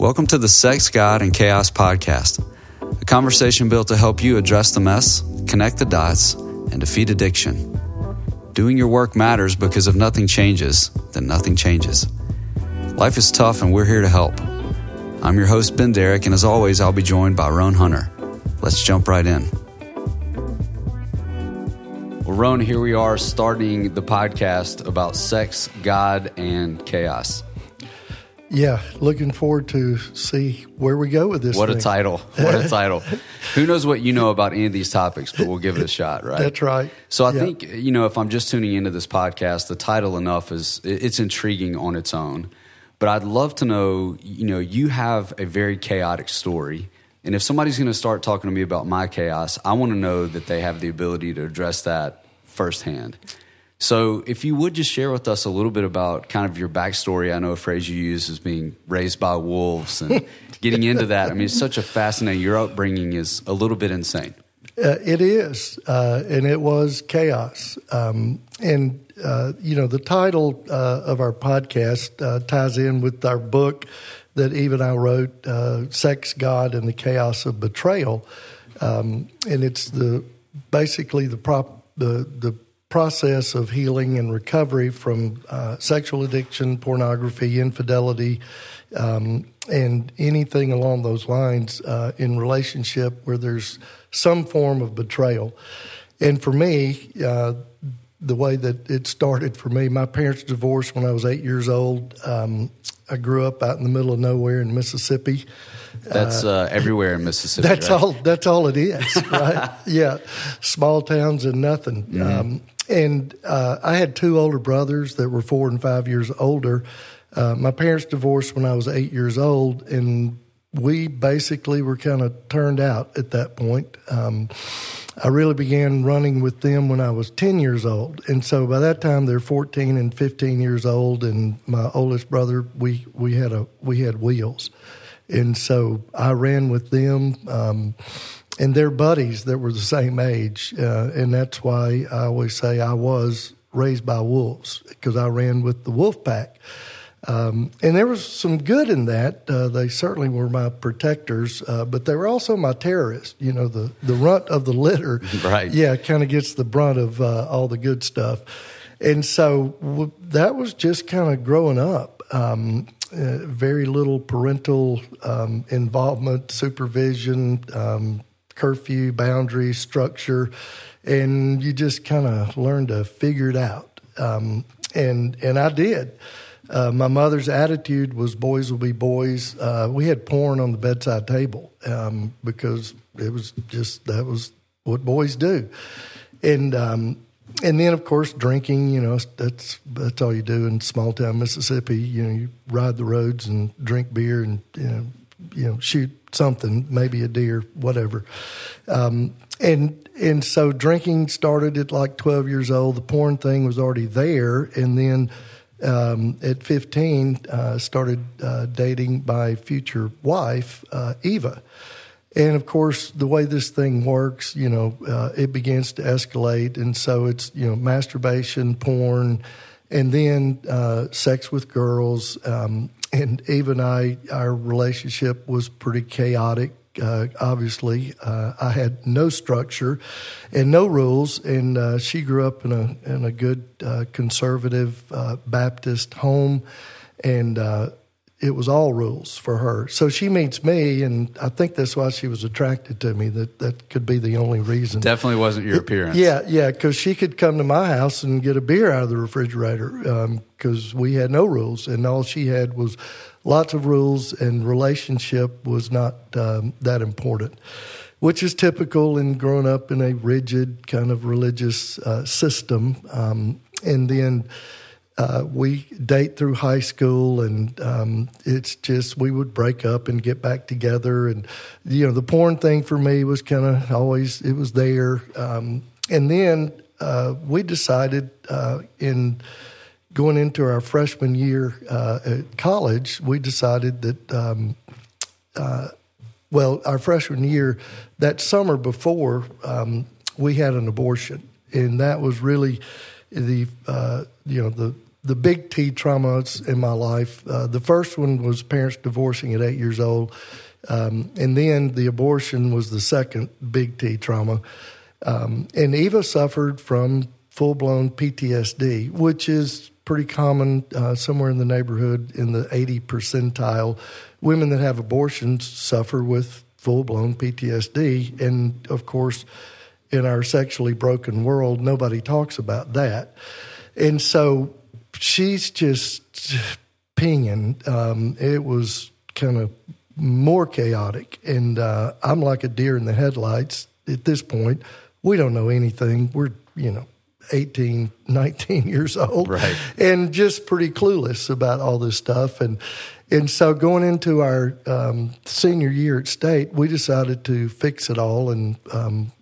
Welcome to the Sex, God, and Chaos podcast, a conversation built to help you address the mess, connect the dots, and defeat addiction. Doing your work matters because if nothing changes, then nothing changes. Life is tough, and we're here to help. I'm your host, Ben Derrick, and as always, I'll be joined by Roan Hunter. Let's jump right in. Well, Roan, here we are starting the podcast about sex, God, and chaos. Yeah, looking forward to see where we go with this. What thing. a title! What a title! Who knows what you know about any of these topics, but we'll give it a shot, right? That's right. So I Yeah. think you know if I'm just tuning into this podcast, the title enough is it's intriguing on its own. But I'd love to know, you know, you have a very chaotic story, and if somebody's going to start talking to me about my chaos, I want to know that they have the ability to address that firsthand. So, if you would just share with us a little bit about kind of your backstory, I know a phrase you use is being raised by wolves and getting into that. I mean, it's such a fascinating. Your upbringing is a little bit insane. Uh, it is, uh, and it was chaos. Um, and uh, you know, the title uh, of our podcast uh, ties in with our book that Eve and I wrote, uh, "Sex, God, and the Chaos of Betrayal," um, and it's the basically the prop the the process of healing and recovery from uh, sexual addiction, pornography, infidelity, um, and anything along those lines uh, in relationship where there's some form of betrayal. And for me, uh, the way that it started for me, my parents divorced when I was eight years old. Um, I grew up out in the middle of nowhere in Mississippi. That's uh, everywhere in Mississippi. That's right? all. That's all it is, right? yeah, small towns and nothing. Mm-hmm. Um, and uh, I had two older brothers that were four and five years older. Uh, my parents divorced when I was eight years old, and we basically were kind of turned out at that point. Um, I really began running with them when I was 10 years old. And so by that time they're 14 and 15 years old and my oldest brother we we had a we had wheels. And so I ran with them um, and their buddies that were the same age. Uh, and that's why I always say I was raised by wolves because I ran with the wolf pack. Um, and there was some good in that. Uh, they certainly were my protectors, uh, but they were also my terrorists. You know, the, the runt of the litter, Right. Yeah, kind of gets the brunt of uh, all the good stuff. And so w- that was just kind of growing up. Um, uh, very little parental um, involvement, supervision, um, curfew, boundaries, structure, and you just kind of learn to figure it out. Um, and and I did. Uh, my mother's attitude was boys will be boys. Uh, we had porn on the bedside table um, because it was just that was what boys do, and um, and then of course drinking. You know that's that's all you do in small town Mississippi. You know you ride the roads and drink beer and you know you know shoot something, maybe a deer, whatever. Um, and and so drinking started at like twelve years old. The porn thing was already there, and then um, at 15, uh, started uh, dating my future wife, uh, Eva. And of course, the way this thing works, you know, uh, it begins to escalate. And so it's, you know, masturbation, porn, and then uh, sex with girls. Um, and Eva and I, our relationship was pretty chaotic. Uh, obviously, uh, I had no structure and no rules, and uh, she grew up in a in a good uh, conservative uh, Baptist home, and uh, it was all rules for her. So she meets me, and I think that's why she was attracted to me. That that could be the only reason. Definitely wasn't your appearance. Yeah, yeah, because she could come to my house and get a beer out of the refrigerator because we had no rules, and all she had was lots of rules, and relationship was not um, that important, which is typical in growing up in a rigid kind of religious uh, system. Um, and then uh, we date through high school, and um, it's just we would break up and get back together. And you know, the porn thing for me was kind of always it was there. Um, and then uh, we decided uh, in going into our freshman year uh, at college, we decided that. Um, uh, well, our freshman year, that summer before, um, we had an abortion, and that was really the uh, you know the the big T traumas in my life. Uh, the first one was parents divorcing at eight years old, um, and then the abortion was the second big T trauma. Um, and Eva suffered from full blown PTSD, which is pretty common uh, somewhere in the neighborhood in the 80 percentile. Women that have abortions suffer with full blown PTSD. And of course, in our sexually broken world, nobody talks about that. And so she's just pinging. Um, it was kind of more chaotic. And uh, I'm like a deer in the headlights at this point. We don't know anything. We're, you know, 18, 19 years old. Right. And just pretty clueless about all this stuff. And, and so going into our um, senior year at state, we decided to fix it all and um,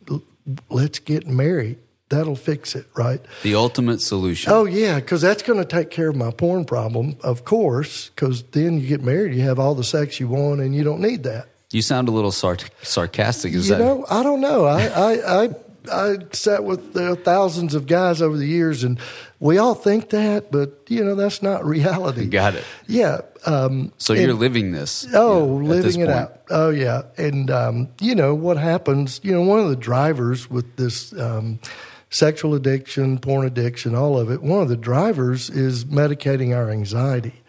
let's get married. That'll fix it, right? The ultimate solution. Oh, yeah, because that's going to take care of my porn problem, of course, because then you get married, you have all the sex you want, and you don't need that. You sound a little sar- sarcastic. Is you that? know, I don't know. I, I, I I sat with uh, thousands of guys over the years, and we all think that, but you know that's not reality. Got it. Yeah. Um, So you're living this. Oh, yeah, at this living it point. out. Oh, yeah. And, um, you know, what happens, you know, one of the drivers with this um, sexual addiction, porn addiction, all of it, one of the drivers is medicating our anxiety.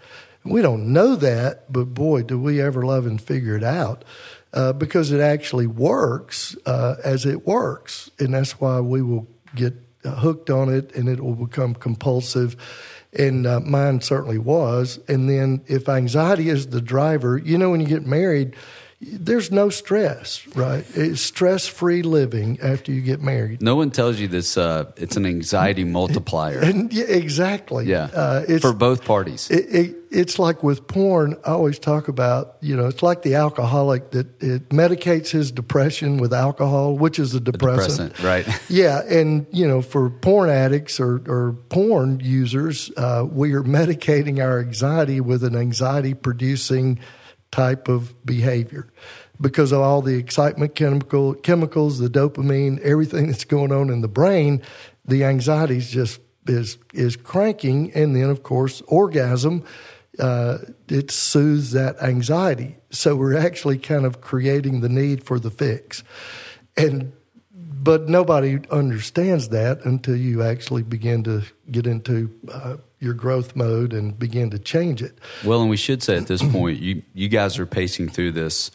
We don't know that, but boy, do we ever love and figure it out. Uh, because it actually works uh, as it works. And that's why we will get hooked on it and it will become compulsive and uh, mine certainly was. And then if anxiety is the driver, you know, when you get married, there's no stress, right? It's stress free living after you get married. No one tells you this. Uh, it's an anxiety multiplier. And yeah, exactly. Yeah, uh, it's for both parties. It, it, it's like with porn. I always talk about, you know, it's like the alcoholic that it medicates his depression with alcohol, which is a depressant. Depressant, right? Yeah, and you know, for porn addicts or, or porn users, uh, we are medicating our anxiety with an anxiety producing type of behavior because of all the excitement chemical chemicals, the dopamine, everything that's going on in the brain. The anxiety is just is is cranking, and then of course orgasm. Uh, it soothes that anxiety. So we're actually kind of creating the need for the fix, and but nobody understands that until you actually begin to get into uh, your growth mode and begin to change it. Well, and we should say at this point, you you guys are pacing through this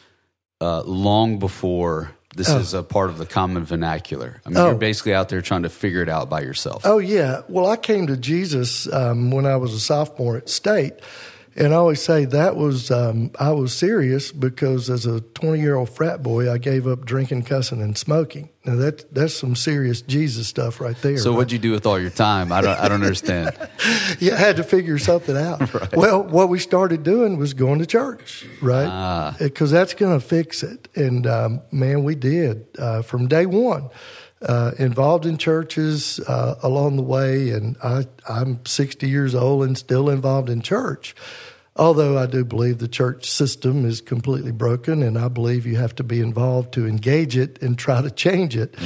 uh, long before this is a part of the common vernacular. I mean, Oh. you're basically out there trying to figure it out by yourself. Oh yeah. Well, I came to Jesus um, when I was a sophomore at State, and I always say that was um, I was serious because as a twenty year old frat boy, I gave up drinking, cussing, and smoking. Now that that's some serious Jesus stuff right there. So right? what'd you do with all your time? I don't I don't understand. you had to figure something out. Well, what we started doing was going to church, right? Ah. Because that's going to fix it. And um, man, we did uh, from day one. Uh, involved in churches uh, along the way, and I, I'm 60 years old and still involved in church. Although I do believe the church system is completely broken, and I believe you have to be involved to engage it and try to change it,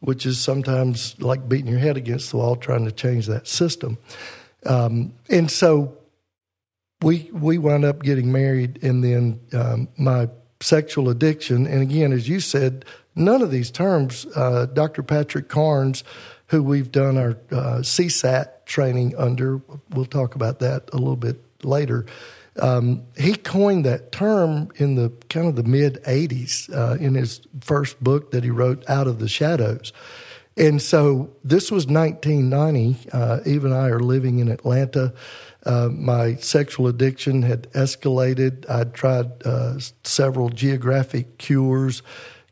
which is sometimes like beating your head against the wall trying to change that system. Um, and so we we wound up getting married, and then um, my sexual addiction. And again, as you said, none of these terms. Uh, Dr. Patrick Carnes, who we've done our uh, CSAT training under, we'll talk about that a little bit later. Um, he coined that term in the kind of the mid '80s uh, in his first book that he wrote, "Out of the Shadows." And so this was 1990. Uh, Eve and I are living in Atlanta. Uh, my sexual addiction had escalated. I'd tried uh, several geographic cures,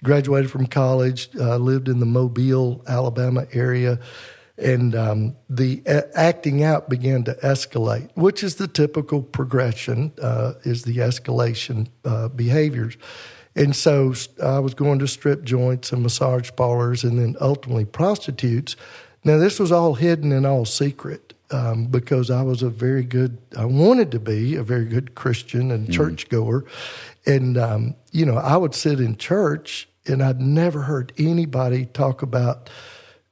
graduated from college, uh, lived in the Mobile, Alabama area, and um, the a- acting out began to escalate, which is the typical progression, uh, is the escalation uh, behaviors. And so I was going to strip joints and massage parlors and then ultimately prostitutes. Now, this was all hidden and all secret um, because I was a very good, I wanted to be a very good Christian and churchgoer. And, um, you know, I would sit in church and I'd never heard anybody talk about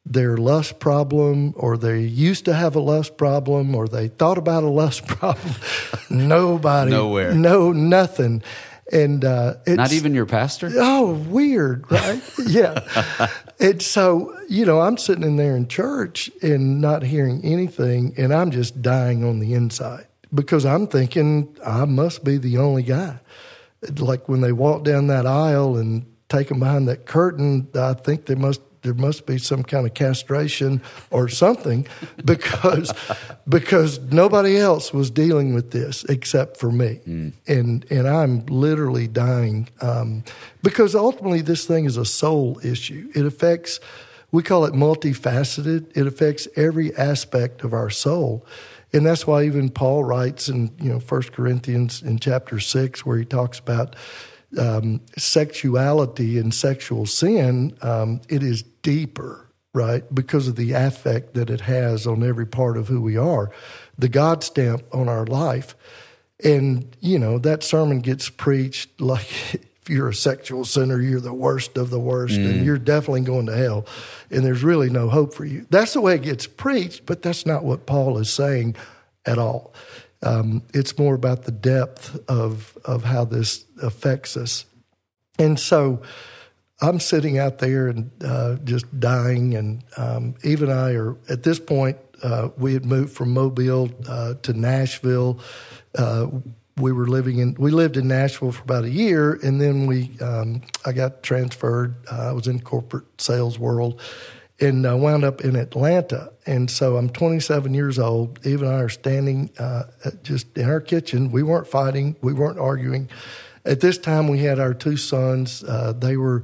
their lust problem or they used to have a lust problem or they thought about a lust problem. Nobody. Nowhere. No, nothing. And uh, not even your pastor. Oh, weird, right? yeah. and so, you know, I'm sitting in there in church and not hearing anything, and I'm just dying on the inside because I'm thinking I must be the only guy. Like when they walk down that aisle and take them behind that curtain, I think they must there must be some kind of castration or something because because nobody else was dealing with this except for me. Mm. and and I'm literally dying um, because ultimately this thing is a soul issue. It affects we call it multifaceted. It affects every aspect of our soul. And that's why even Paul writes in you know First Corinthians in chapter 6 where he talks about um, sexuality and sexual sin, um, it is deeper, right? Because of the affect that it has on every part of who we are, the God stamp on our life. And, you know, that sermon gets preached like if you're a sexual sinner, you're the worst of the worst, mm. and you're definitely going to hell, and there's really no hope for you. That's the way it gets preached, but that's not what Paul is saying at all. Um, it's more about the depth of of how this affects us, and so I'm sitting out there and uh, just dying, and um, Eve and I are at this point. Uh, we had moved from Mobile uh, to Nashville. Uh, we were living in we lived in Nashville for about a year, and then we um, I got transferred. Uh, I was in corporate sales world, and uh, wound up in Atlanta. And so I'm 27 years old. Eve and I are standing uh, just in our kitchen. We weren't fighting, we weren't arguing. At this time, we had our two sons. Uh, they were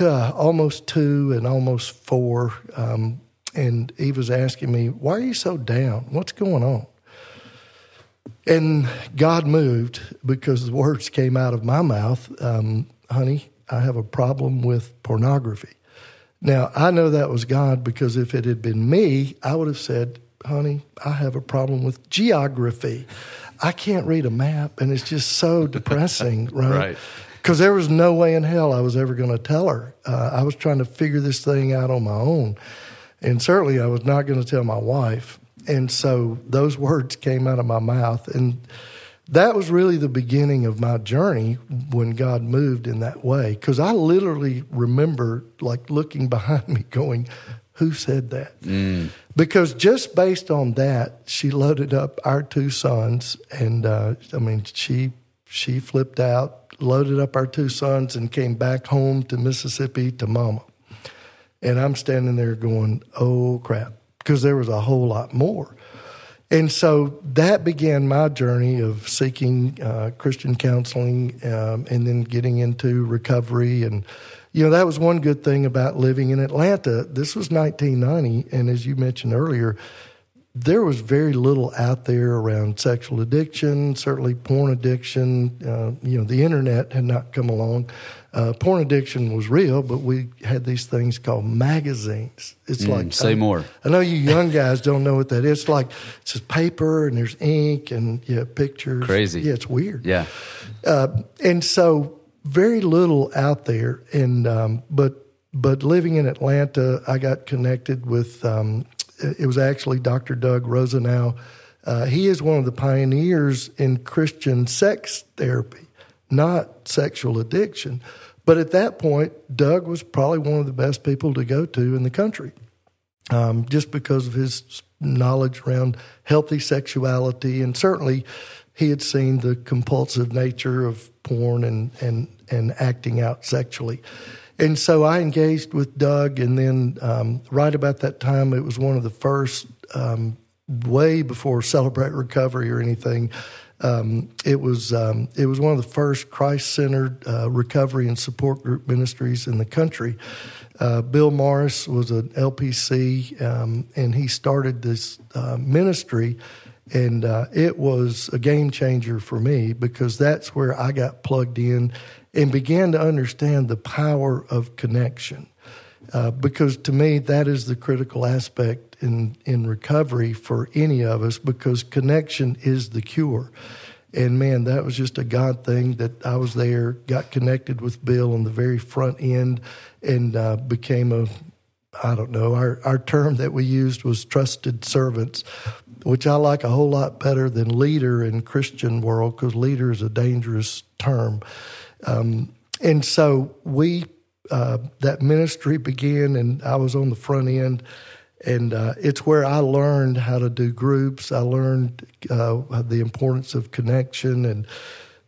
uh, almost two and almost four. Um, and Eve was asking me, Why are you so down? What's going on? And God moved because the words came out of my mouth um, Honey, I have a problem with pornography. Now, I know that was God because if it had been me, I would have said, honey, I have a problem with geography. I can't read a map, and it's just so depressing, right? Right. Because there was no way in hell I was ever going to tell her. Uh, I was trying to figure this thing out on my own. And certainly I was not going to tell my wife. And so those words came out of my mouth. And that was really the beginning of my journey when God moved in that way. Because I literally remember like looking behind me going, Who said that? Mm. Because just based on that, she loaded up our two sons. And uh, I mean, she, she flipped out, loaded up our two sons, and came back home to Mississippi to mama. And I'm standing there going, Oh crap. Because there was a whole lot more. And so that began my journey of seeking uh, Christian counseling um, and then getting into recovery. And, you know, that was one good thing about living in Atlanta. This was 1990. And as you mentioned earlier, there was very little out there around sexual addiction, certainly porn addiction. Uh, you know, the internet had not come along. Uh, porn addiction was real, but we had these things called magazines. It's mm, like say I, more. I know you young guys don't know what that is. It's like it's just paper and there's ink and yeah, pictures. Crazy. Yeah, it's weird. Yeah. Uh, and so very little out there, and um, but but living in Atlanta, I got connected with. Um, it was actually Dr. Doug Rosenau. Uh, he is one of the pioneers in Christian sex therapy not sexual addiction. But at that point, Doug was probably one of the best people to go to in the country, um, just because of his knowledge around healthy sexuality, and certainly he had seen the compulsive nature of porn and and and acting out sexually. And so I engaged with Doug, and then um, right about that time, it was one of the first, um, way before Celebrate Recovery or anything. Um, it was um, it was one of the first Christ centered uh, recovery and support group ministries in the country. Uh, Bill Morris was an LPC, um, and he started this uh, ministry, and uh, it was a game changer for me because that's where I got plugged in and began to understand the power of connection. Uh, because to me, that is the critical aspect in, in recovery for any of us because connection is the cure. And man, that was just a God thing that I was there, got connected with Bill on the very front end, and uh, became a I don't know, our, our term that we used was trusted servants, which I like a whole lot better than leader in Christian world because leader is a dangerous term. Um, and so we, uh, that ministry began, and I was on the front end. And uh, it's where I learned how to do groups. I learned uh, the importance of connection and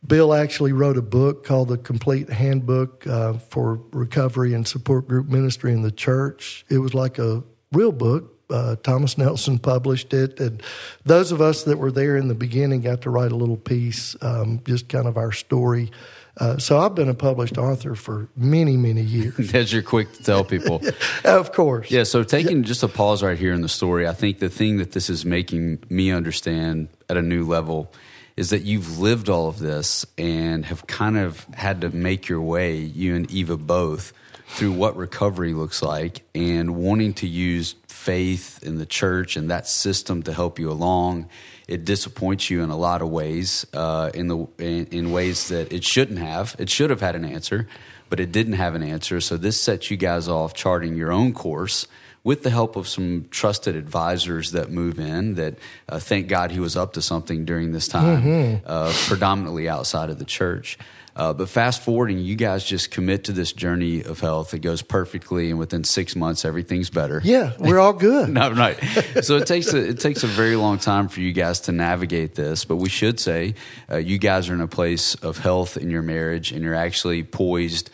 Bill actually wrote a book called The Complete Handbook uh, for Recovery and Support Group Ministry in the Church. It was like a real book. Uh, Thomas Nelson published it. And those of us that were there in the beginning got to write a little piece, um, just kind of our story. Uh, so I've been a published author for many, many years. As you're quick to tell people. of course. Yeah, so taking just a pause right here in the story, I think the thing that this is making me understand at a new level – is that you've lived all of this and have kind of had to make your way, you and Eva both, through what recovery looks like and wanting to use faith in the church and that system to help you along. It disappoints you in a lot of ways, uh, in the in, in ways that it shouldn't have. It should have had an answer, but it didn't have an answer. So this sets you guys off charting your own course with the help of some trusted advisors that move in that uh, thank God he was up to something during this time, mm-hmm. uh, predominantly outside of the church. Uh, but fast forwarding, you guys just commit to this journey of health. It goes perfectly, and within six months, everything's better. Yeah, we're all good. no, right. So it takes a, it takes a very long time for you guys to navigate this. But we should say uh, you guys are in a place of health in your marriage, and you're actually poised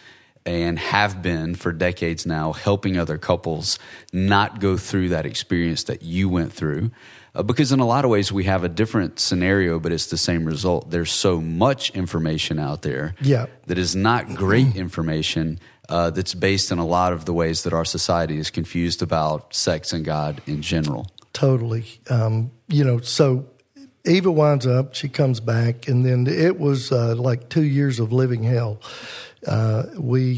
and have been for decades now helping other couples not go through that experience that you went through. Uh, because in a lot of ways we have a different scenario, but it's the same result. There's so much information out there yeah. that is not great information uh, that's based in a lot of the ways that our society is confused about sex and God in general. Totally. Um, you know, so Eva winds up, she comes back, and then it was uh, like two years of living hell uh, we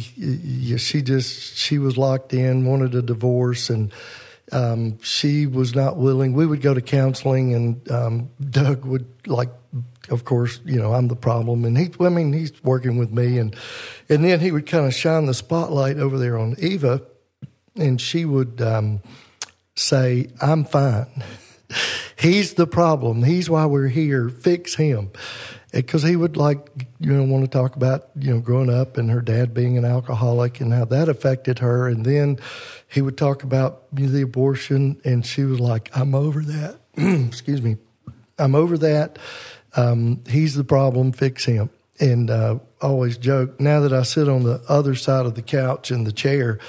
she just she was locked in, wanted a divorce, and um, she was not willing. We would go to counseling, and um, Doug would like. Of course, you know I'm the problem, and he. I mean, he's working with me, and and then he would kind of shine the spotlight over there on Eva, and she would um, say, "I'm fine. he's the problem. He's why we're here. Fix him." Because he would like you know want to talk about you know growing up and her dad being an alcoholic and how that affected her. And then he would talk about the abortion and she was like i'm over that. Excuse me. I'm over that. Um, he's the problem. Fix him. And uh, always joke now that i sit on the other side of the couch in the chair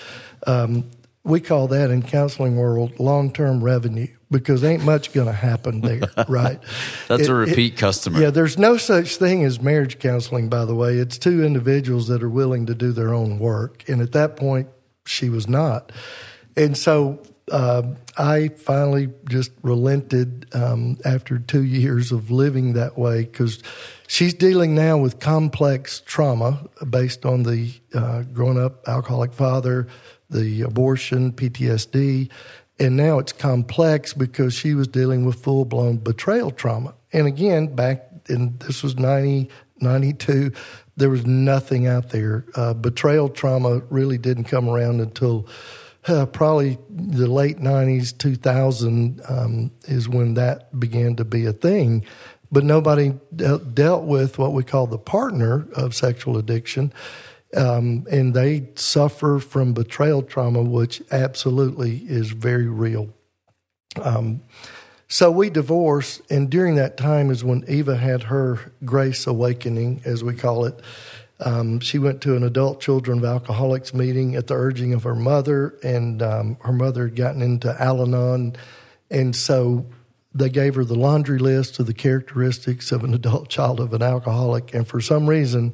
um, we call that in counseling world long-term revenue because ain't much going to happen there, right? That's it, a repeat it, customer. Yeah, there's no such thing as marriage counseling, by the way. It's two individuals that are willing to do their own work. And at that point, she was not. And so uh, I finally just relented um, after two years of living that way because she's dealing now with complex trauma based on the uh, growing up alcoholic father, the abortion, PTSD and now it's complex because she was dealing with full blown betrayal trauma. And again, back in this was 90, 92, there was nothing out there. Uh, betrayal trauma really didn't come around until uh, probably the late 90s, 2000 um, is when that began to be a thing. But nobody de- dealt with what we call the partner of sexual addiction um, and they suffer from betrayal trauma, which absolutely is very real. Um, so we divorced, and during that time is when Eva had her grace awakening, as we call it. Um, she went to an adult children of alcoholics meeting at the urging of her mother, and um, her mother had gotten into Al Anon, and so they gave her the laundry list of the characteristics of an adult child of an alcoholic, and for some reason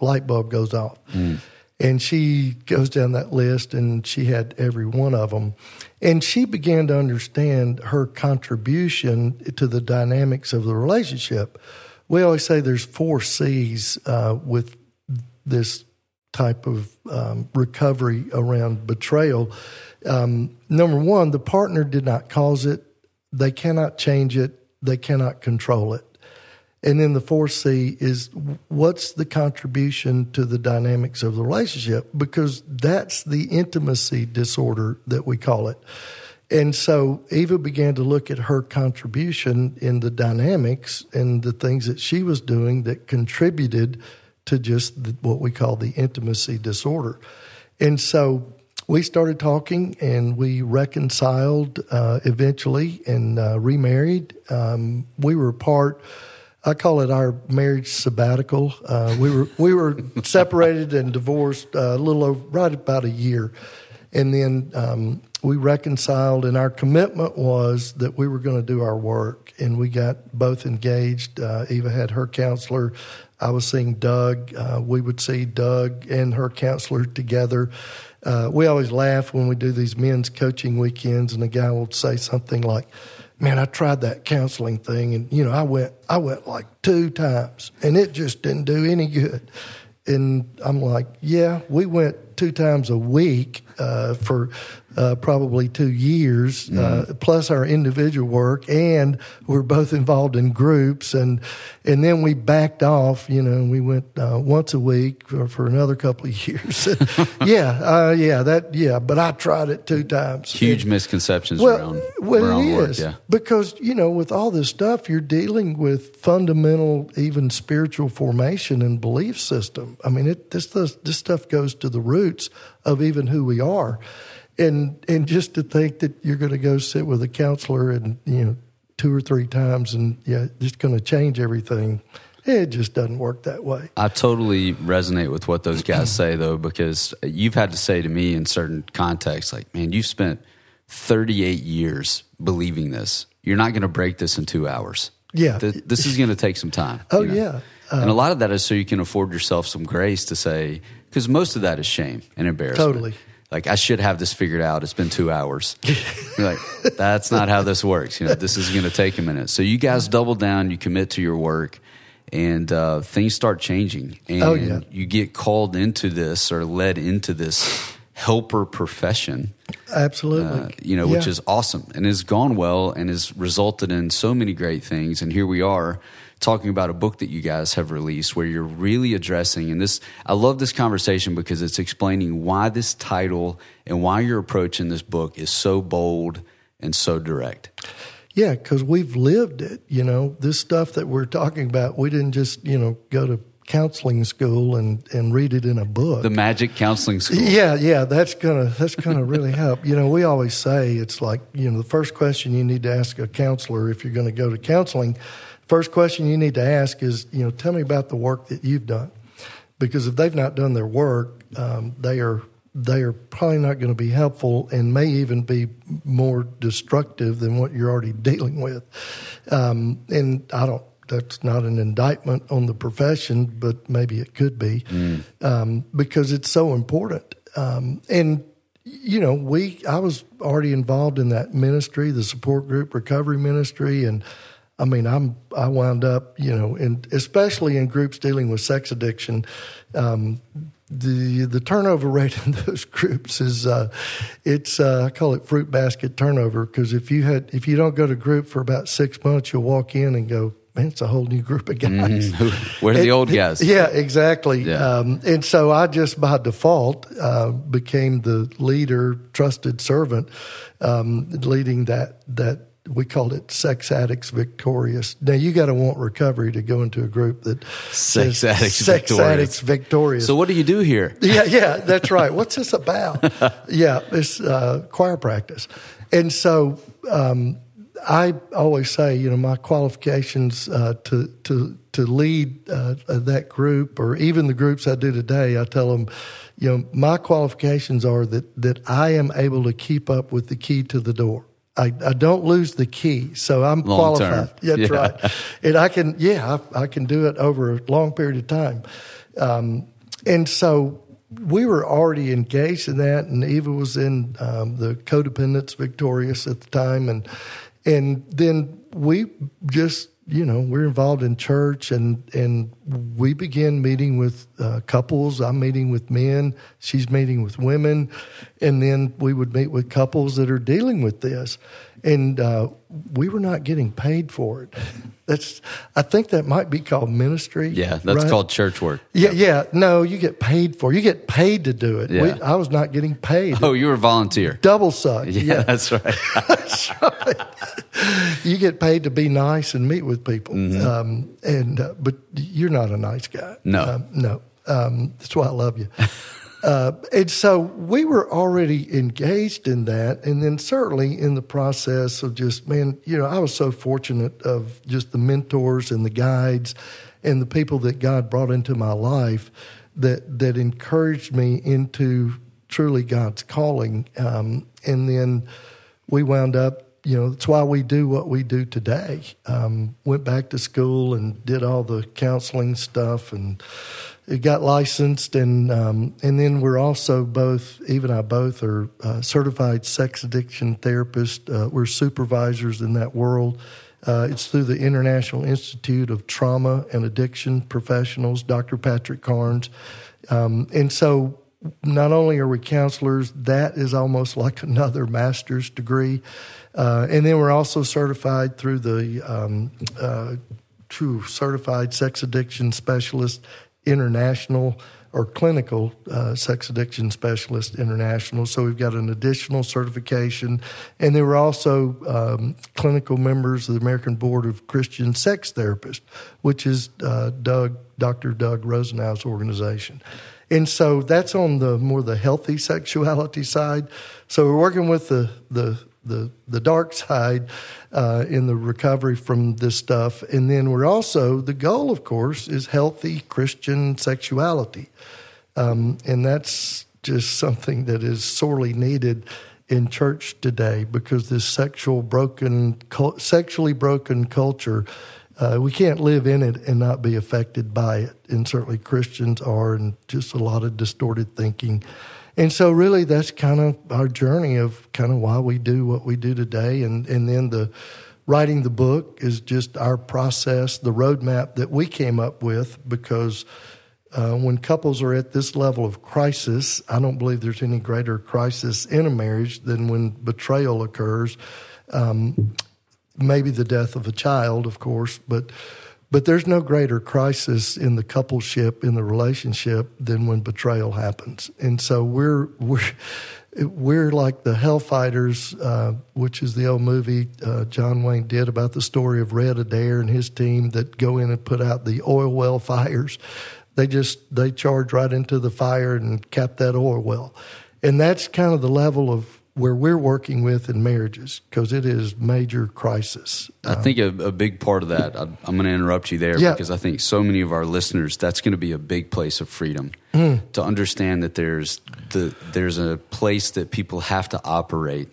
light bulb goes off. Mm. And she goes down that list and she had every one of them. And she began to understand her contribution to the dynamics of the relationship. We always say there's four C's uh, with this type of um, recovery around betrayal. Um, number one, the partner did not cause it, they cannot change it, they cannot control it. And then the fourth C is what's the contribution to the dynamics of the relationship? Because that's the intimacy disorder that we call it. And so Eva began to look at her contribution in the dynamics and the things that she was doing that contributed to just the, what we call the intimacy disorder. And so we started talking and we reconciled uh, eventually and uh, remarried. Um, we were part. I call it our marriage sabbatical. Uh, we were we were separated and divorced uh, a little over right about a year, and then um, we reconciled. And our commitment was that we were going to do our work, and we got both engaged. Uh, Eva had her counselor. I was seeing Doug. Uh, we would see Doug and her counselor together uh, we always laugh when we do these men's coaching weekends, and the guy will say something like, "Man, I tried that counseling thing, and you know, I went, I went like two times, and it just didn't do any good." And I'm like, "Yeah, we went two times a week uh, for uh, probably two years, mm-hmm. uh, plus our individual work, and we're both involved in groups, and and then we backed off. You know, we went uh, once a week for, for, another couple of years. yeah, uh, yeah, that yeah. But I tried it two times. Huge and, misconceptions well, around. Well, around it work, is yeah. because you know with all this stuff, you're dealing with fundamental, even spiritual formation and belief system. I mean, it, this this stuff goes to the roots of even who we are and and just to think that you're going to go sit with a counselor and you know two or three times and yeah just going to change everything it just doesn't work that way. I totally resonate with what those guys say though because you've had to say to me in certain contexts like man you've spent 38 years believing this. You're not going to break this in two hours. Yeah. This is going to take some time oh you know? yeah. Uh, and a lot of that is so you can afford yourself some grace to say because most of that is shame and embarrassment. Totally like I should have this figured out. It's been two hours. like that's not how this works. You know, this is going to take a minute. So you guys double down. You commit to your work, and uh, things start changing. And oh, yeah. you get called into this or led into this helper profession. Absolutely. Uh, you know, yeah. which is awesome and has gone well and has resulted in so many great things. And here we are talking about a book that you guys have released where you're really addressing and this I love this conversation because it's explaining why this title and why your approach in this book is so bold and so direct. Yeah, because we've lived it. You know, this stuff that we're talking about, we didn't just, you know, go to counseling school and, and read it in a book. The magic counseling school. Yeah, yeah, that's gonna that's gonna really help. You know, we always say it's like, you know, the first question you need to ask a counselor if you're gonna go to counseling First question you need to ask is, you know, tell me about the work that you've done, because if they've not done their work, um, they are they are probably not going to be helpful and may even be more destructive than what you're already dealing with. Um, and I don't. That's not an indictment on the profession, but maybe it could be mm. um, because it's so important. Um, and you know, we I was already involved in that ministry, the support group recovery ministry, and I mean, I'm I wound up, you know, and especially in groups dealing with sex addiction, um, the the turnover rate in those groups is uh, it's uh, I call it fruit basket turnover because if you had if you don't go to group for about six months, you'll walk in and go, man, it's a whole new group of guys. Mm-hmm. Where are the old guys? Yeah, exactly. Yeah. Um, and so I just by default uh, became the leader, trusted servant, um, leading that that we called it sex addicts victorious. Now you got to want recovery to go into a group that sex addicts sex victorious. addicts victorious. So what do you do here? yeah, yeah, that's right. What's this about? yeah, it's uh, choir practice, and so um, I always say, you know, my qualifications uh, to to to lead uh, that group, or even the groups I do today, I tell them, you know, my qualifications are that that I am able to keep up with the key to the door. I, I don't lose the key, so I'm long qualified. Term. That's yeah. right, and I can yeah I, I, can do it over a long period of time, um, and so we were already engaged in that, and Eva was in um, the codependence victorious at the time, and and then we just you know we're involved in church and and we begin meeting with uh, couples. I'm meeting with men. She's meeting with women. And then we would meet with couples that are dealing with this and uh, we were not getting paid for it. That's I think that might be called ministry. Yeah, that's right? called church work. Yeah, yeah. No, you get paid for. You get paid to do it. Yeah. We, I was not getting paid. Oh, you were a volunteer. Double suck. Yeah, that's right. you get paid to be nice and meet with people. Mm-hmm. Um, and uh, but you're not a nice guy. No. Um, no. Um, that's why I love you. Uh, and so we were already engaged in that, and then certainly in the process of just man, you know, I was so fortunate of just the mentors and the guides and the people that God brought into my life that that encouraged me into truly God's calling. Um, and then we wound up you know, that's why we do what we do today. Um, went back to school and did all the counseling stuff and got licensed. And, um, and then we're also both, even I both are uh, certified sex addiction therapists. Uh, we're supervisors in that world. Uh, it's through the International Institute of Trauma and Addiction Professionals, Dr. Patrick Carnes. Um, and so not only are we counselors, that is almost like another master's degree. Uh, and then we're also certified through the um, uh, true certified sex addiction specialist international or clinical uh, sex addiction specialist international. So we've got an additional certification, and then we're also um, clinical members of the American Board of Christian Sex Therapists, which is uh, Doug Dr. Doug Rosenau's organization. And so that's on the more the healthy sexuality side. So we're working with the the the, the dark side uh, in the recovery from this stuff. And then we're also, the goal, of course, is healthy Christian sexuality. Um, and that's just something that is sorely needed in church today because this sexual broken, sexually broken culture, uh, we can't live in it and not be affected by it. And certainly Christians are, and just a lot of distorted thinking. And so, really, that's kind of our journey of kind of why we do what we do today. And, and then the writing the book is just our process, the roadmap that we came up with because uh, when couples are at this level of crisis, I don't believe there's any greater crisis in a marriage than when betrayal occurs. Um, maybe the death of a child, of course, but but there's no greater crisis in the coupleship, in the relationship, than when betrayal happens. And so we're we're we're like the Hellfighters, uh, which is the old movie uh, John Wayne did about the story of Red Adair and his team that go in and put out the oil well fires. They just they charge right into the fire and cap that oil well, and that's kind of the level of where we're working with in marriages because it is major crisis. I think a, a, big part of that. I, am going to interrupt you there yeah. because I think so many of our listeners that's going to be a big place of freedom mm. to understand that there's the there's a place that people have to operate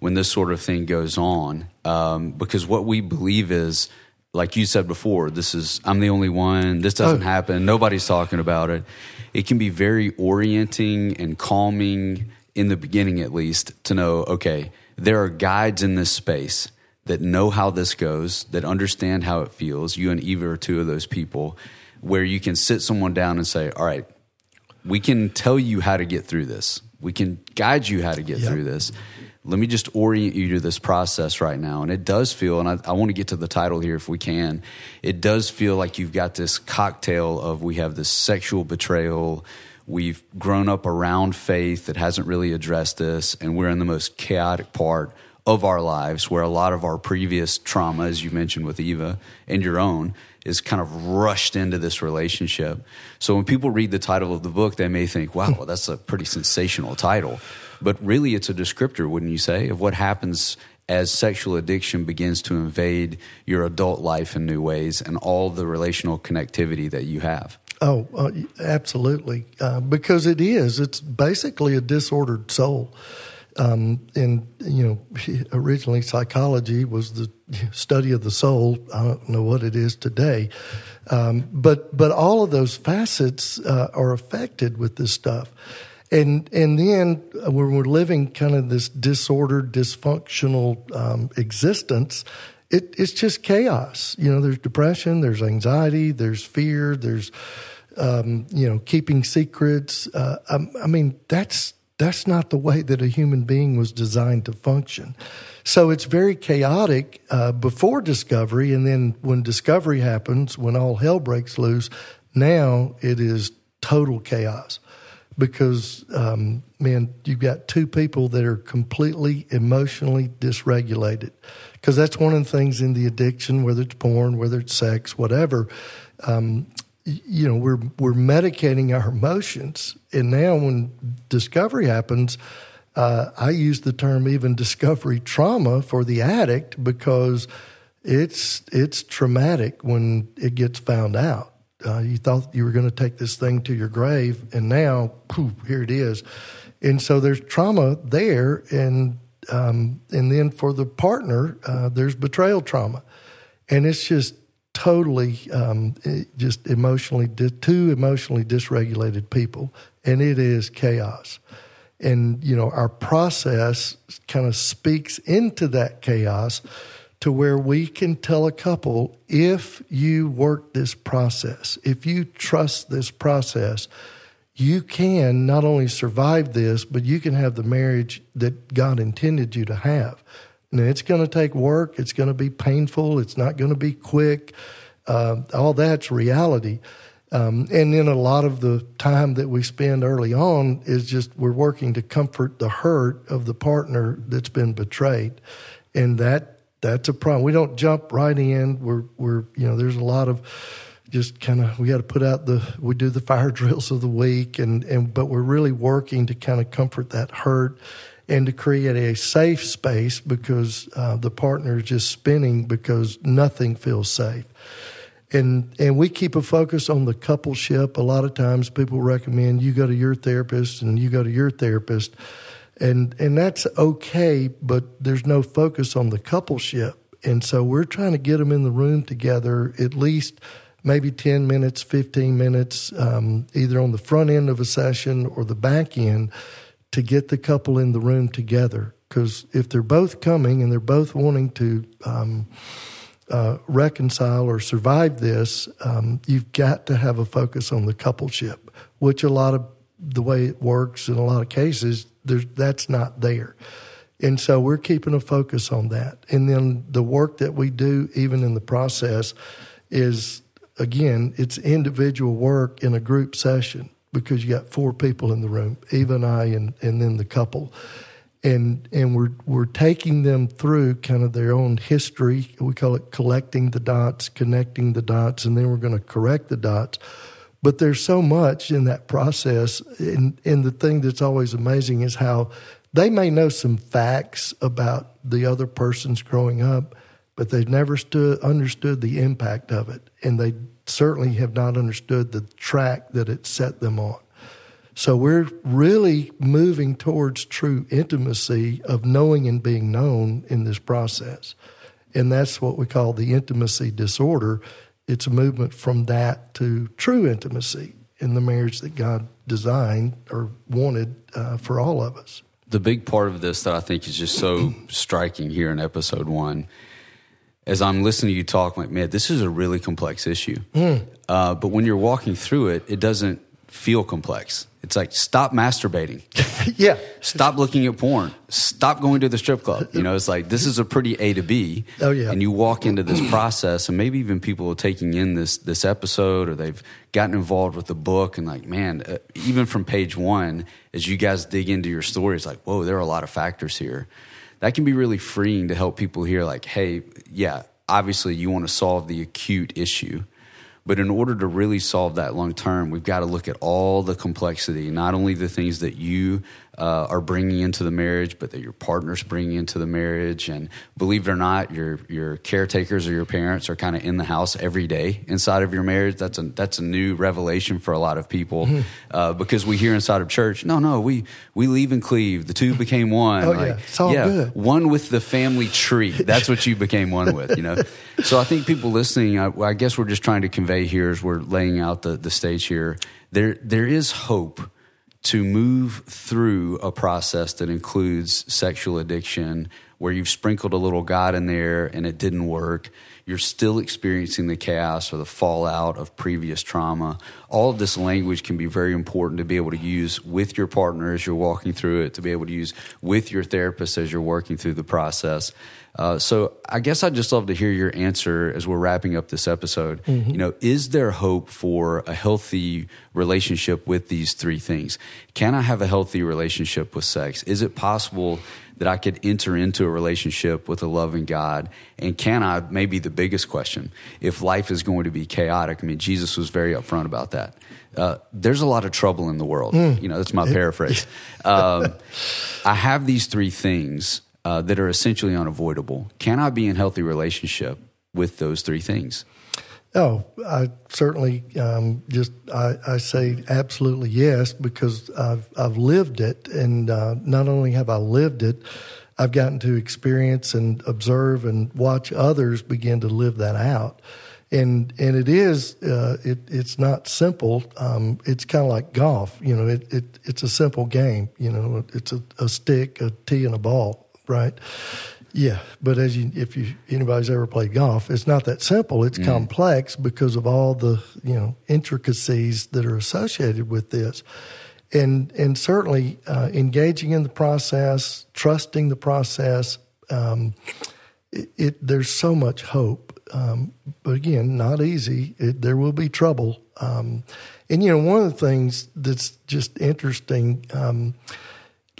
when this sort of thing goes on um, because what we believe is like you said before this is i'm the only one this doesn't oh. happen nobody's talking about it it can be very orienting and calming in the beginning at least to know okay there are guides in this space that know how this goes that understand how it feels you and eva are two of those people where you can sit someone down and say all right we can tell you how to get through this we can guide you how to get yep. through this let me just orient you to this process right now. And it does feel, and I, I, want to get to the title here if we can, it does feel like you've got this cocktail of we have this sexual betrayal, We've grown up around faith that hasn't really addressed this, and we're in the most chaotic part of our lives where a lot of our previous trauma, as you mentioned with Eva and your own, is kind of rushed into this relationship. So when people read the title of the book, they may think, wow, well, that's a pretty sensational title. But really, it's a descriptor, wouldn't you say, of what happens as sexual addiction begins to invade your adult life in new ways and all the relational connectivity that you have. Oh, uh, absolutely. Uh, because it is. It's basically a disordered soul. Um, and, you know, originally psychology was the study of the soul. I don't know what it is today. Um, but, but all of those facets uh, are affected with this stuff. And, and then when we're living kind of this disordered, dysfunctional um, existence, it, it's just chaos. You know, there's depression, there's anxiety, there's fear, there's um, you know, keeping secrets. Uh, I, I, mean, that's That's not the way that a human being was designed to function. So it's very chaotic uh, before discovery, and then when discovery happens, when all hell breaks loose, now it is total chaos because um, man, you've got two people that are completely emotionally dysregulated. Because that's one of the things in the addiction, whether it's porn, whether it's sex, whatever. Um, you know, we're we're medicating our emotions, and now when discovery happens, uh, I use the term even discovery trauma for the addict because it's it's traumatic when it gets found out. Uh, you thought you were going to take this thing to your grave, and now, poof, here it is. And so there's trauma there, and um, and then for the partner, uh, there's betrayal trauma, and it's just totally um, just emotionally two emotionally dysregulated people, and it is chaos. And you know our process kind of speaks into that chaos to where we can tell a couple if you work this process, if you trust this process, you can not only survive this, but you can have the marriage that God intended you to have. Now, it's going to take work, it's going to be painful, it's not going to be quick. Uh, all that's reality. Um, and then a lot of the time that we spend early on is just we're working to comfort the hurt of the partner that's been betrayed. And that that's a problem. We don't jump right in. We're we're you know there's a lot of just kind of we got to put out the we do the fire drills of the week and and but we're really working to kind of comfort that hurt and to create a safe space because uh, the partner is just spinning because nothing feels safe. And and we keep a focus on the coupleship. A lot of times people recommend you go to your therapist and you go to your therapist and and that's okay, but there's no focus on the coupleship, and so we're trying to get them in the room together at least maybe 10 minutes, 15 minutes, um, either on the front end of a session or the back end to get the couple in the room together. Because if they're both coming and they're both wanting to um, uh, reconcile or survive this, um, you've got to have a focus on the coupleship, which a lot of the way it works in a lot of cases, that's not there. And so we're keeping a focus on that. And then the work that we do, even in the process, is again, it's individual work in a group session because you got four people in the room, Eva and I, and, and then the couple. And and we're we're taking them through kind of their own history. We call it collecting the dots, connecting the dots, and then we're going to correct the dots but there's so much in that process. And, and the thing that's always amazing is how they may know some facts about the other person's growing up, but they've never stood, understood the impact of it. And they certainly have not understood the track that it set them on. So we're really moving towards true intimacy of knowing and being known in this process. And that's what we call the intimacy disorder it's a movement from that to true intimacy in the marriage that God designed or wanted uh, for all of us. The big part of this that I think is just so striking here in episode one, as I'm listening to you talk, I'm like, man, this is a really complex issue. Mm. Uh, but when you're walking through it, it doesn't feel complex. It's like stop masturbating. yeah. Stop looking at porn. Stop going to the strip club. You know, it's like this is a pretty A to B. Oh yeah. And you walk into this process, and maybe even people are taking in this this episode, or they've gotten involved with the book, and like, man, uh, even from page one, as you guys dig into your story, it's like, whoa, there are a lot of factors here. That can be really freeing to help people hear, like, hey, yeah, obviously you want to solve the acute issue but in order to really solve that long term, we've got to look at all the complexity, not only the things that you uh, are bringing into the marriage, but that your partner's bringing into the marriage. And believe it or not, your your caretakers or your parents are kind of in the house every day inside of your marriage. That's a that's a new revelation for a lot of people mm-hmm. uh, because we hear inside of church, no, no, we we leave and cleave. The two became one. Oh like, yeah, it's all yeah, good. One with the family tree. That's what you became one with. You know. so I think people listening, I, I guess we're just trying to convey here as we're laying out the the stage here. There there is hope to move through a process that includes sexual addiction where you've sprinkled a little God in there and it didn't work. You're still experiencing the chaos or the fallout of previous trauma. All of this language can be very important to be able to use with your partner as you're walking through it, to be able to use with your therapist as you're working through the process. Uh, so I guess I'd just love to hear your answer as we're wrapping up this episode. Mm-hmm. You know, is there hope for a healthy relationship with these three things? Can I have a healthy relationship with sex? Is it possible that I could enter into a relationship with a loving God? And can I, maybe the biggest question, if life is going to be chaotic? I mean, Jesus was very upfront about that. Uh, there's a lot of trouble in the world. Mm. You know, that's my paraphrase. um, I have these three things uh, that are essentially unavoidable. Can I be in healthy relationship with those three things? Oh, I certainly um, just I, I, say absolutely yes because I've I've lived it, and uh, not only have I lived it, I've gotten to experience and observe and watch others begin to live that out, and and it is uh, it it's not simple. Um, it's kind of like golf, you know. It, it it's a simple game, you know. It's a, a stick, a tee, and a ball, right? Yeah, but as you, if you anybody's ever played golf, it's not that simple. It's mm. complex because of all the you know intricacies that are associated with this, and and certainly uh, engaging in the process, trusting the process. Um, it, it, there's so much hope, um, but again, not easy. It, there will be trouble, um, and you know one of the things that's just interesting um,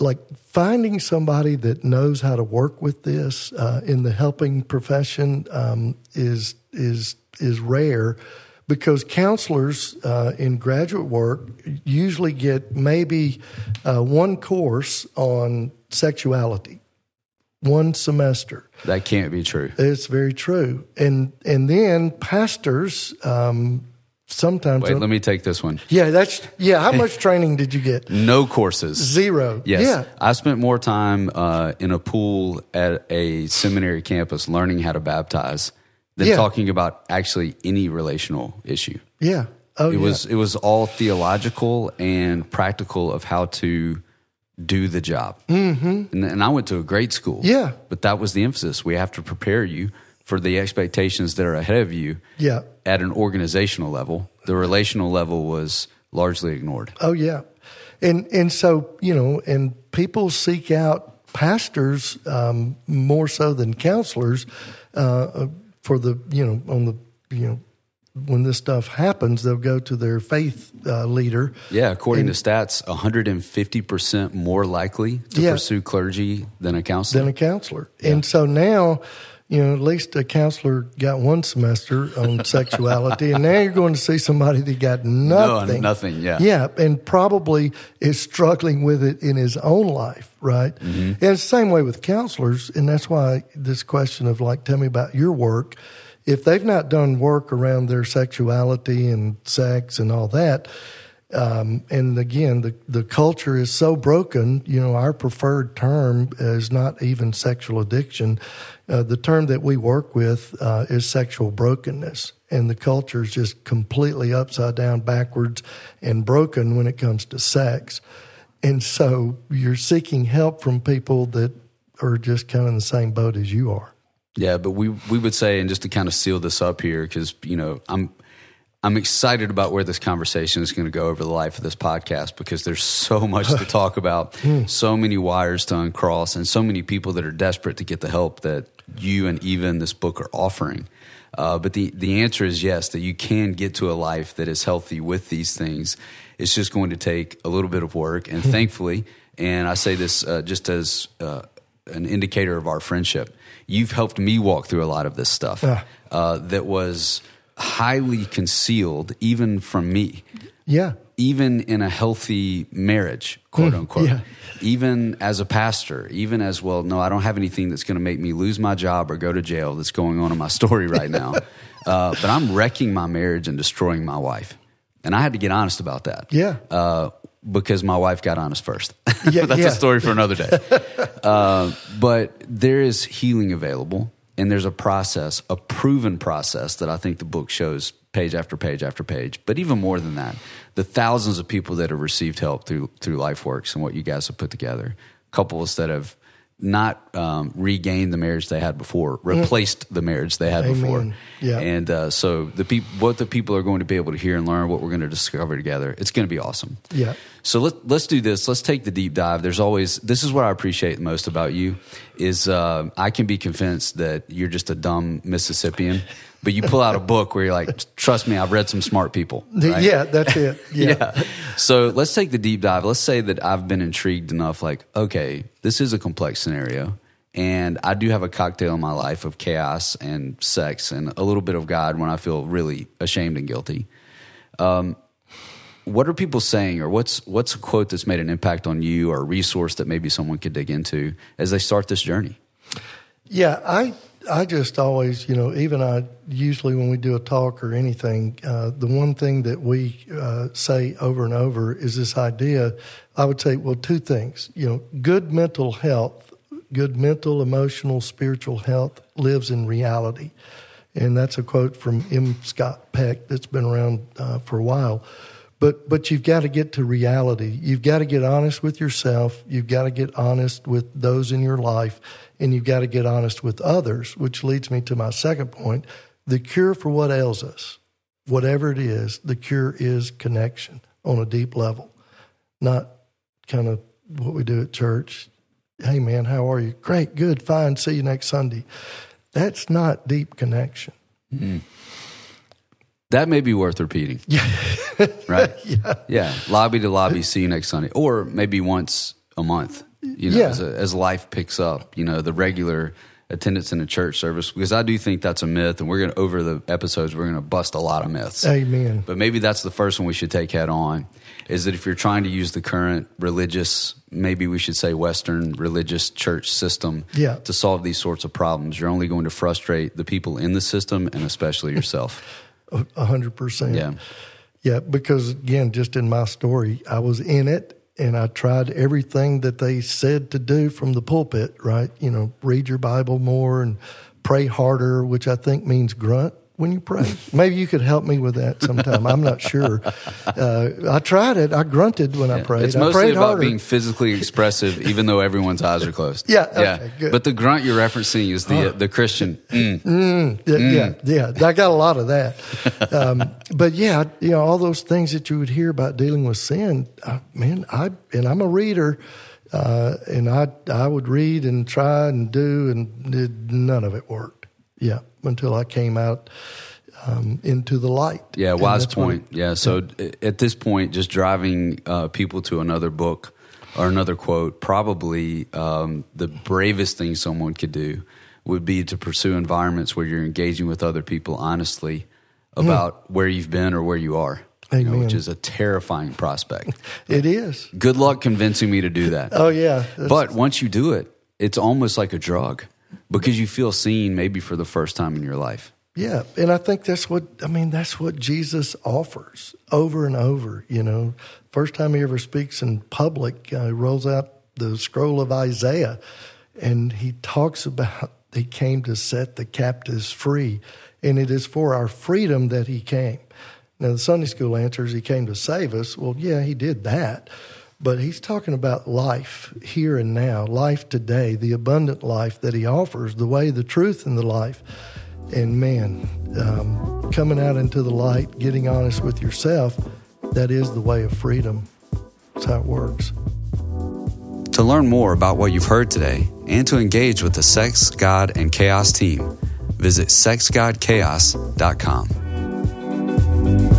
like finding somebody that knows how to work with this uh, in the helping profession um, is is is rare because counselors uh, in graduate work usually get maybe uh, one course on sexuality one semester. That can't be true. It's very true. And and then pastors um, sometimes. Wait, let me take this one. Yeah, that's yeah. How much training did you get? No courses. Zero. Yes. Yeah. I spent more time uh, in a pool at a seminary campus learning how to baptize than yeah. talking about actually any relational issue. Yeah. Oh, it yeah. was it was all theological and practical of how to do the job. Mm-hmm. And, and I went to a great school. Yeah. But that was the emphasis. We have to prepare you for the expectations that are ahead of you yeah. at an organizational level. The relational level was largely ignored. Oh yeah. And and so, you know, and people seek out pastors um, more so than counselors uh, for the, you know, on the, you know, when this stuff happens, they'll go to their faith uh, leader. Yeah, according and, to stats, 150% more likely to yeah, pursue clergy than a counselor. Than a counselor. Yeah. And so now you know, at least a counselor got one semester on sexuality, and now you're going to see somebody that got nothing. No, nothing, yeah. Yeah, and probably is struggling with it in his own life, right? Mm-hmm. And it's the same way with counselors, and that's why this question of like, tell me about your work. If they've not done work around their sexuality and sex and all that, um, and again, the, the culture is so broken. You know, our preferred term is not even sexual addiction. Uh, the term that we work with uh, is sexual brokenness. And the culture is just completely upside down, backwards, and broken when it comes to sex. And so you're seeking help from people that are just kind of in the same boat as you are. Yeah, but we we would say, and just to kind of seal this up here, because you know I'm I'm excited about where this conversation is going to go over the life of this podcast because there's so much to talk about, hmm. so many wires to uncross, and so many people that are desperate to get the help that you and even this book are offering. Uh, but the, the answer is yes, that you can get to a life that is healthy with these things. It's just going to take a little bit of work. And hmm. thankfully, and I say this uh, just as uh, an indicator of our friendship, you've helped me walk through a lot of this stuff uh, that was highly concealed even from me. Yeah. Even in a healthy marriage, quote mm, unquote. Yeah. Even as a pastor, even as well, no, I don't have anything that's going to make me lose my job or go to jail that's going on in my story right now. uh, but I'm wrecking my marriage and destroying my wife. And I had to get honest about that. Yeah. Uh, because my wife got honest first. Yeah, that's yeah. a story for another day. uh, but there is healing available and there's a process, a proven process that I think the book shows page after page after page. But even more than that, the thousands of people that have received help through through LifeWorks and what you guys have put together, couples that have not um, regain the marriage they had before, replaced the marriage they had before. Yeah. And uh, so the peop- what the people are going to be able to hear and learn, what we're going to discover together, it's going to be awesome. Yeah. So let, let's do this. Let's take the deep dive. There's always this is what I appreciate most about you is uh, I can be convinced that you're just a dumb Mississippian, but you pull out a book where you're like, trust me, I've read some smart people. right? Yeah, that's it. Yeah. yeah. So let's take the deep dive. Let's say that I've been intrigued enough, like, okay, this is a complex scenario. And I do have a cocktail in my life of chaos and sex and a little bit of God when I feel really ashamed and guilty. Um, what are people saying, or what's what's a quote that's made an impact on you, or a resource that maybe someone could dig into as they start this journey? Yeah, I I just always, you know, even I usually when we do a talk or anything, uh, the one thing that we uh, say over and over is this idea. I would say, well, two things. You know, good mental health, good mental, emotional, spiritual health lives in reality, and that's a quote from M. Scott Peck that's been around uh, for a while. But but you've got to get to reality. You've got to get honest with yourself. You've got to get honest with those in your life, and you've got to get honest with others. Which leads me to my second point: the cure for what ails us, whatever it is, the cure is connection on a deep level, not kind of what we do at church. Hey man, how are you? Great, good, fine. See you next Sunday. That's not deep connection. That may be worth repeating. Yeah. right? Yeah. Yeah. Lobby to lobby, see you next Sunday. Or maybe once a month, you know, Yeah. as, a, as life picks up, you know, the regular attendance in a church service. Because I do think that's a myth. And we're going to, over the episodes, we're going to bust a lot of myths. Amen. But maybe that's the first one we should take head on is that if you're trying to use the current religious, maybe we should say Western religious church system Yeah. to solve these sorts of problems, you're only going to frustrate the people in the system and especially yourself. A hundred percent. Yeah. Yeah, because again, just in my story, I was in it and I tried everything that they said to do from the pulpit, right? You know, read your Bible more and pray harder, which I think means grunt when you pray. Maybe you could help me with that sometime. I'm not sure. Uh, I tried it. I grunted when I prayed. It's I mostly prayed about harder. being physically expressive, even though everyone's eyes are closed. Yeah, okay, good. But the grunt you're referencing is the the Christian. mm. Yeah, yeah, yeah. I got a lot of that. Um, but yeah, you know, all those things that you would hear about dealing with sin, uh, man, I and I'm a reader, uh, and I I would read and try and do, and it, none of it worked. Yeah, until I came out um, into the light. Yeah, wise point. Yeah. So at this point, just driving uh, people to another book or another quote, probably um, the bravest thing someone could do would be to pursue environments where you're engaging with other people honestly about where you've been or where you are. you know, which is a terrifying prospect. It is. Good luck convincing me to do that. Oh yeah. That's- But once you do it, it's almost like a drug because you feel seen maybe for the first time in your life. Yeah, and I think that's what I mean. That's what Jesus offers over and over. You know, first time he ever speaks in public, uh, he rolls out the scroll of Isaiah, and he talks about he came to set the captives free, and it is for our freedom that he came. Now, the Sunday school answers he came to save us. Well, yeah, he did that. But he's talking about life here and now, life today, the abundant life that he offers, the way, the truth, and the life. And man, um, coming out into the light, getting honest with yourself, that is the way of freedom. That's how it works. To learn more about what you've heard today and to engage with the Sex, God, and Chaos team, visit sexgodchaos.com.